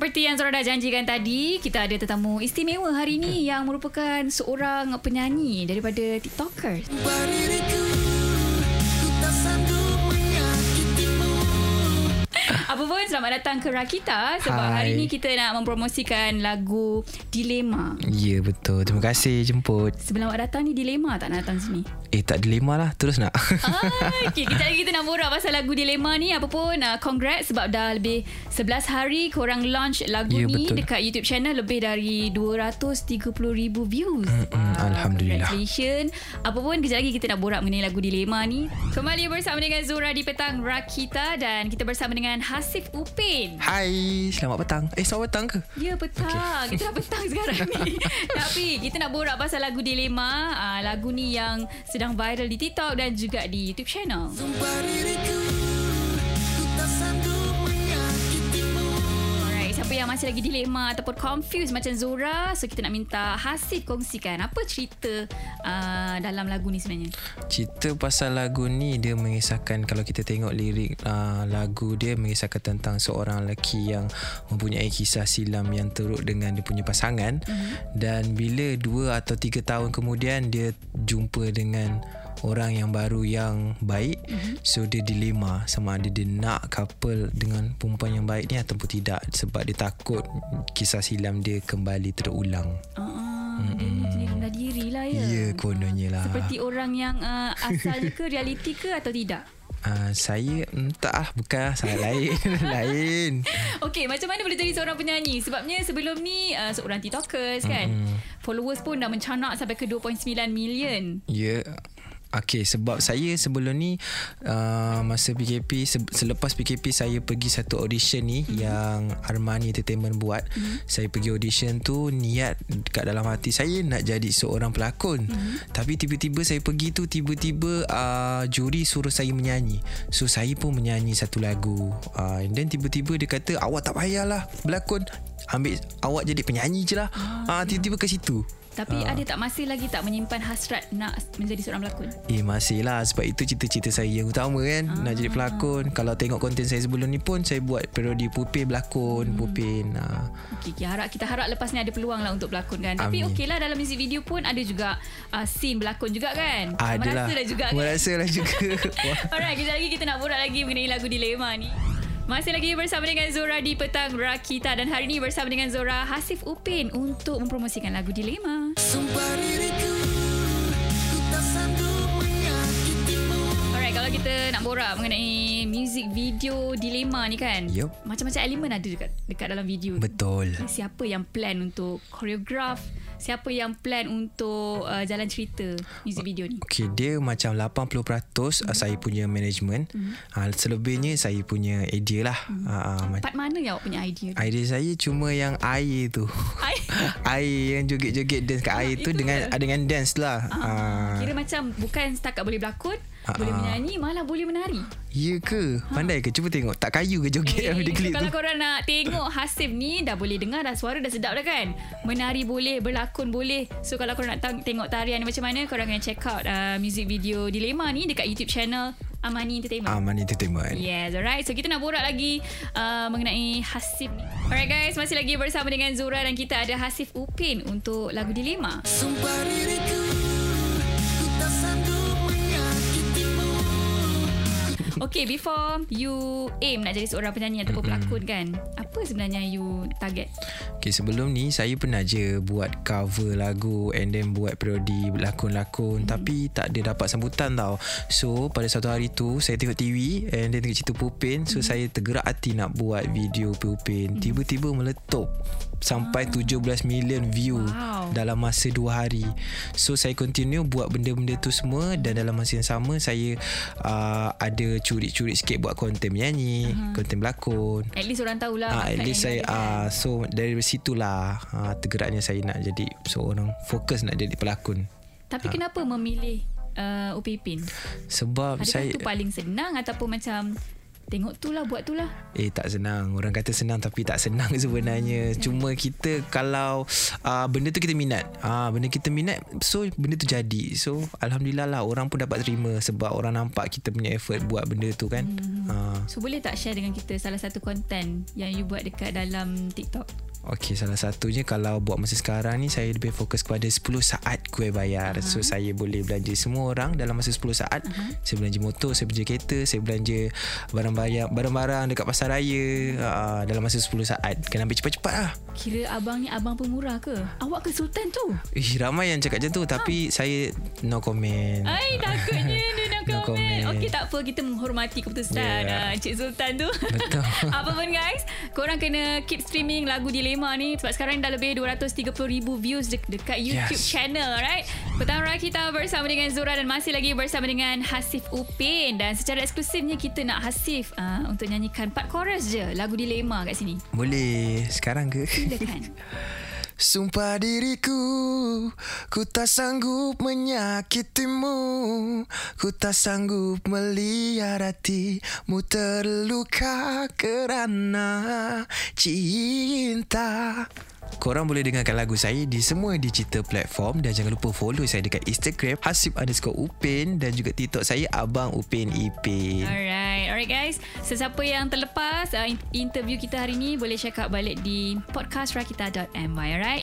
seperti yang Zora dah janjikan tadi, kita ada tetamu istimewa hari ini yang merupakan seorang penyanyi daripada TikTokers. Apa selamat datang ke Rakita sebab Hai. hari ini kita nak mempromosikan lagu Dilema. Ya betul Terima kasih jemput Sebelum awak datang ni dilema tak nak datang sini? Eh tak dilema lah Terus nak Ah, okay, kejap lagi kita nak borak pasal lagu Dilema ni. Apa pun, uh, congrats sebab dah lebih 11 hari korang launch lagu Ya, ni betul. dekat YouTube channel lebih dari 230,000 views. Mm-mm, Alhamdulillah Congratulations. Apa pun, kejap lagi kita nak borak mengenai lagu Dilema ni. Kembali bersama dengan Zura di Petang Rakita dan kita bersama dengan Hasif Upin. Hai Selamat petang Eh selamat petang ke? Ya petang okay. Kita dah petang sekarang ni Tapi kita nak borak pasal lagu Dilema uh, Lagu ni yang sedang viral di TikTok Dan juga di YouTube channel Alright, Siapa yang masih lagi dilema Ataupun confused macam Zora. So kita nak minta Hasif kongsikan Apa cerita uh, dalam lagu ni sebenarnya. Cerita pasal lagu ni Dia mengisahkan Kalau kita tengok lirik uh, Lagu dia Mengisahkan tentang Seorang lelaki yang Mempunyai kisah silam Yang teruk dengan Dia punya pasangan. Mm-hmm. Dan bila Dua atau tiga tahun kemudian Dia jumpa dengan Orang yang baru yang baik mm-hmm. So dia dilema Sama ada dia nak couple Dengan perempuan yang baik ni Ataupun tidak Sebab dia takut Kisah silam dia Kembali terulang uh, Dia rendah diri lah ya Ya kononnya lah Seperti orang yang uh, Asalnya ke realiti ke Atau tidak Uh, saya entah lah bukan saya lain lain Okay, macam mana boleh jadi seorang penyanyi? Sebabnya sebelum ni uh, seorang TikTokers kan. Mm-hmm. Followers pun dah mencanak sampai ke 2.9 million. ya Okey sebab saya sebelum ni uh, masa PKP se- selepas PKP saya pergi satu audition ni mm-hmm. yang Armani Entertainment buat. Mm-hmm. Saya pergi audition tu niat dekat dalam hati saya nak jadi seorang pelakon. Mm-hmm. Tapi tiba-tiba saya pergi tu tiba-tiba uh, juri suruh saya menyanyi. So saya pun menyanyi satu lagu. Uh, and then tiba-tiba dia kata awak tak payahlah berlakon. Ambil awak jadi penyanyi je lah. Ah, uh, tiba-tiba ke situ. Tapi ada tak masih lagi tak menyimpan hasrat nak menjadi seorang pelakon? Eh masih lah Sebab itu cita-cita saya yang utama kan ah. Nak jadi pelakon Kalau tengok konten saya sebelum ni pun Saya buat parodi Pupin berlakon hmm. Pupin ah. Okay, kita harap, kita harap lepas ni ada peluang lah untuk berlakon kan. Tapi Amin. okey lah dalam music video pun ada juga uh, scene berlakon juga kan. Adalah Merasa dah juga kan. Merasa lah juga. Alright, kejap lagi kita nak borak lagi mengenai lagu Dilema ni. Masih lagi bersama dengan Zora di Petang Rakita dan hari ini bersama dengan Zora Hasif Upin untuk mempromosikan lagu Dilema. Alright, nak borak mengenai music video Dilema ni kan. Yup. Macam-macam elemen ada dekat dekat dalam video. tu. Betul Siapa yang plan untuk choreograph? Siapa yang plan untuk uh, jalan cerita music video ni? Okay dia macam 80% mm. saya punya management mm. uh, Selebihnya saya punya idea lah mm. uh, uh, Part mana yang awak punya idea tu? Idea saya cuma yang air tu Ai- Air yang joget-joget dance kat air tu itu dengan ke? dengan dance lah Ah, uh, Kira macam bukan setakat boleh berlakon, Boleh ah. menyanyi, malah boleh menari. Ya ke? Pandai ke? Cuba tengok Tak kayu ke joget Eh, so klip tu kalau korang nak tengok Hasif ni dah boleh dengar dah suara dah sedap dah kan. Menari boleh, berlakon boleh. So kalau korang nak tang- tengok tarian ni macam mana, korang kena check out uh, music video Dilema ni dekat YouTube channel Amani Entertainment. Aman Entertainment Yes, alright. So kita nak borak lagi uh, mengenai Hasif ni. Alright guys, masih lagi bersama dengan Zura dan kita ada Hasif Upin untuk lagu Dilema. Okay, before you aim nak jadi seorang penyanyi ataupun pelakon kan, apa sebenarnya you target? Okay sebelum ni saya pernah je buat cover lagu and then buat parodi lakon-lakon hmm. tapi tak ada dapat sambutan tau. So pada satu hari tu saya tengok TV and then tengok cerita Pupin so hmm. saya tergerak hati nak buat video Pupin. Hmm. Tiba-tiba meletup sampai 17 million view Wow. dalam masa 2 hari. So saya continue buat benda-benda tu semua dan dalam masa yang sama saya uh, ada curi-curi sikit buat konten menyanyi, uh-huh. konten berlakon. At least orang tahulah. Ah, at least saya kan. ah so dari situlah ah, tergeraknya saya nak jadi seorang fokus nak jadi pelakon. Tapi kenapa memilih uh, Upipin? Sebab Adakah saya itu paling senang ataupun macam Tengok tu lah Buat tu lah. Eh tak senang. Orang kata senang Tapi tak senang sebenarnya. Hmm. Cuma kita Kalau uh, Benda tu kita minat. Uh, Benda kita minat So benda tu jadi. So Alhamdulillah lah Orang pun dapat terima Sebab orang nampak Kita punya effort Buat benda tu kan. Hmm. uh, So boleh tak share dengan kita Salah satu konten Yang you buat dekat dalam TikTok Okay salah satunya Kalau buat masa sekarang ni Saya lebih fokus kepada 10 saat kuih bayar. Uh-huh. So saya boleh belanja semua orang Dalam masa 10 saat. Uh-huh. Saya belanja motor Saya belanja kereta Saya belanja Barang-barang Barang-barang dekat pasar raya uh, Dalam masa 10 saat. Kena ambil cepat-cepat lah. Kira abang ni Abang pemurah ke? Awak ke Sultan tu? Eh, ramai yang cakap macam tu Tapi saya No comment. Ai takutnya Dia No komen comment. Okey tak apa Kita menghormati keputusan Yeah. yeah. Cik Sultan tu Betul. Apa pun guys Korang kena keep streaming Lagu Dilema ni Sebab sekarang dah lebih 230,000 views de- Dekat YouTube Yes. channel right Pertama kita bersama dengan Zura Dan masih lagi bersama dengan Hasif Upin Dan secara eksklusifnya Kita nak Hasif uh, Untuk nyanyikan part chorus je Lagu Dilema kat sini Boleh Sekarang ke? Silakan Sumpah diriku Ku tak sanggup menyakitimu. Ku tak sanggup melihat hatimu terluka kerana cinta Korang boleh dengarkan lagu saya di semua digital platform dan jangan lupa follow saya dekat Instagram Hasib underscore Upin dan juga TikTok saya Abang Upin Ipin. Alright, alright guys. Sesiapa yang terlepas uh, in- interview kita hari ni boleh check out balik di podcastrakita.my, alright?